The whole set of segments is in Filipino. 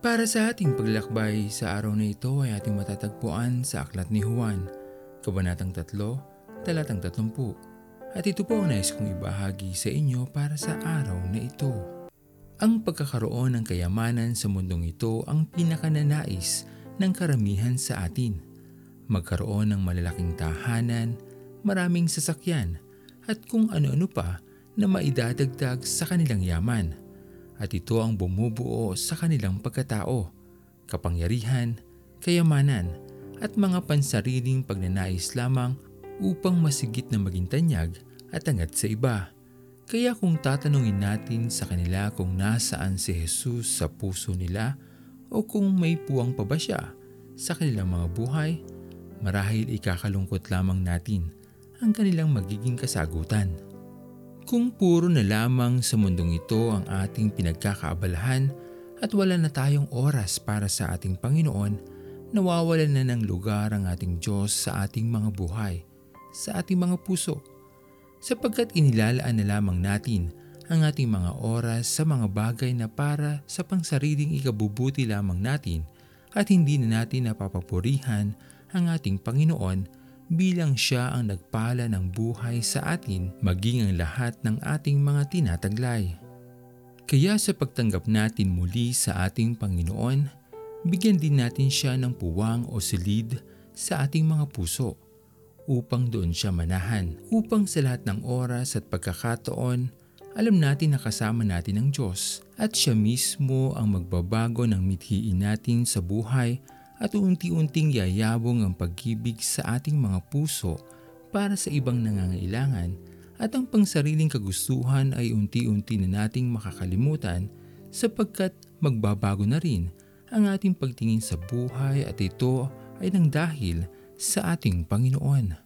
Para sa ating paglalakbay sa araw na ito ay ating matatagpuan sa Aklat ni Juan, Kabanatang 3, Talatang 30. At ito po ang nais kong ibahagi sa inyo para sa araw na ito. Ang pagkakaroon ng kayamanan sa mundong ito ang pinakananais ng karamihan sa atin. Magkaroon ng malalaking tahanan, maraming sasakyan, at kung ano-ano pa na maidadagdag sa kanilang yaman. At ito ang bumubuo sa kanilang pagkatao, kapangyarihan, kayamanan, at mga pansariling pagnanais lamang upang masigit na maging tanyag at angat sa iba. Kaya kung tatanungin natin sa kanila kung nasaan si Jesus sa puso nila o kung may puwang pa ba siya sa kanilang mga buhay, marahil ikakalungkot lamang natin ang kanilang magiging kasagutan. Kung puro na lamang sa mundong ito ang ating pinagkakaabalahan at wala na tayong oras para sa ating Panginoon, nawawalan na ng lugar ang ating Diyos sa ating mga buhay, sa ating mga puso. Sapagkat inilalaan na lamang natin ang ating mga oras sa mga bagay na para sa pangsariling ikabubuti lamang natin at hindi na natin napapapurihan ang ating Panginoon bilang siya ang nagpala ng buhay sa atin maging ang lahat ng ating mga tinataglay. Kaya sa pagtanggap natin muli sa ating Panginoon, bigyan din natin siya ng puwang o silid sa ating mga puso upang doon siya manahan, upang sa lahat ng oras at pagkakataon, alam natin na kasama natin ang Diyos at siya mismo ang magbabago ng mithiin natin sa buhay at unti-unting yayabong ang pag-ibig sa ating mga puso para sa ibang nangangailangan at ang pangsariling kagustuhan ay unti-unti na nating makakalimutan sapagkat magbabago na rin ang ating pagtingin sa buhay at ito ay nang dahil sa ating Panginoon.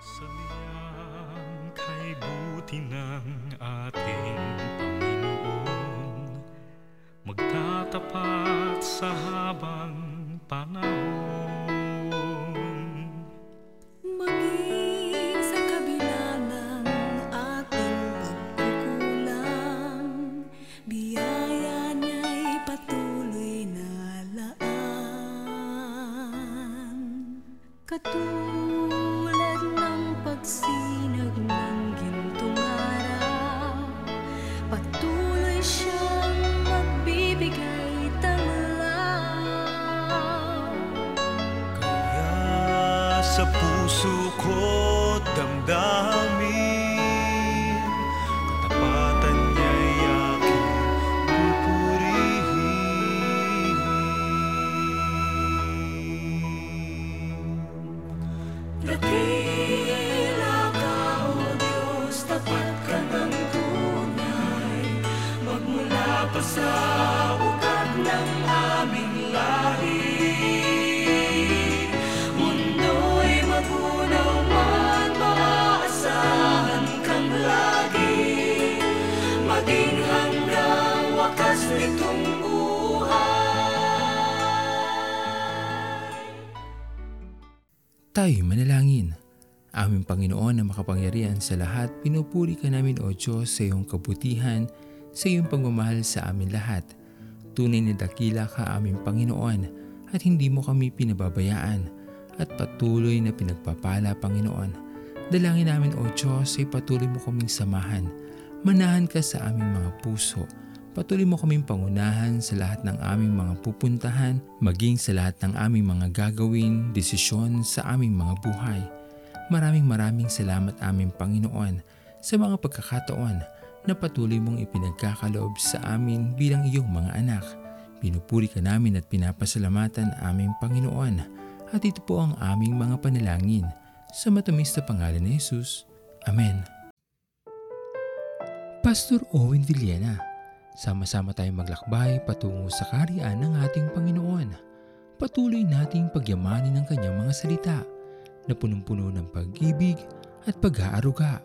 Sabihan kay buti ng ating Panginoon Magtatapat sa habang panahon Maging sa kabila ng ating pagkukulang, biyaya niya'y patuloy na laan. Katulad ng pagsinag ng gintong araw, patuloy siyang sa ugat ng aming lahi. Mundo'y magunaw man, maaasahan kang lagi. Maging hanggang wakas nitong buhay. Tayo manalangin. Aming Panginoon na makapangyarihan sa lahat, pinupuri ka namin o Diyos sa iyong kabutihan, sa iyong pagmamahal sa amin lahat. Tunay na dakila ka aming Panginoon at hindi mo kami pinababayaan at patuloy na pinagpapala Panginoon. Dalangin namin o Diyos ay patuloy mo kaming samahan. Manahan ka sa aming mga puso. Patuloy mo kaming pangunahan sa lahat ng aming mga pupuntahan, maging sa lahat ng aming mga gagawin, desisyon sa aming mga buhay. Maraming maraming salamat aming Panginoon sa mga pagkakataon na patuloy mong ipinagkakaloob sa amin bilang iyong mga anak. Pinupuri ka namin at pinapasalamatan aming Panginoon at ito po ang aming mga panalangin sa matamis na pangalan ni Jesus. Amen. Pastor Owen Villena, sama-sama tayong maglakbay patungo sa kariyan ng ating Panginoon. Patuloy nating pagyamanin ang kanyang mga salita na punong-puno ng pag-ibig at pag-aaruga.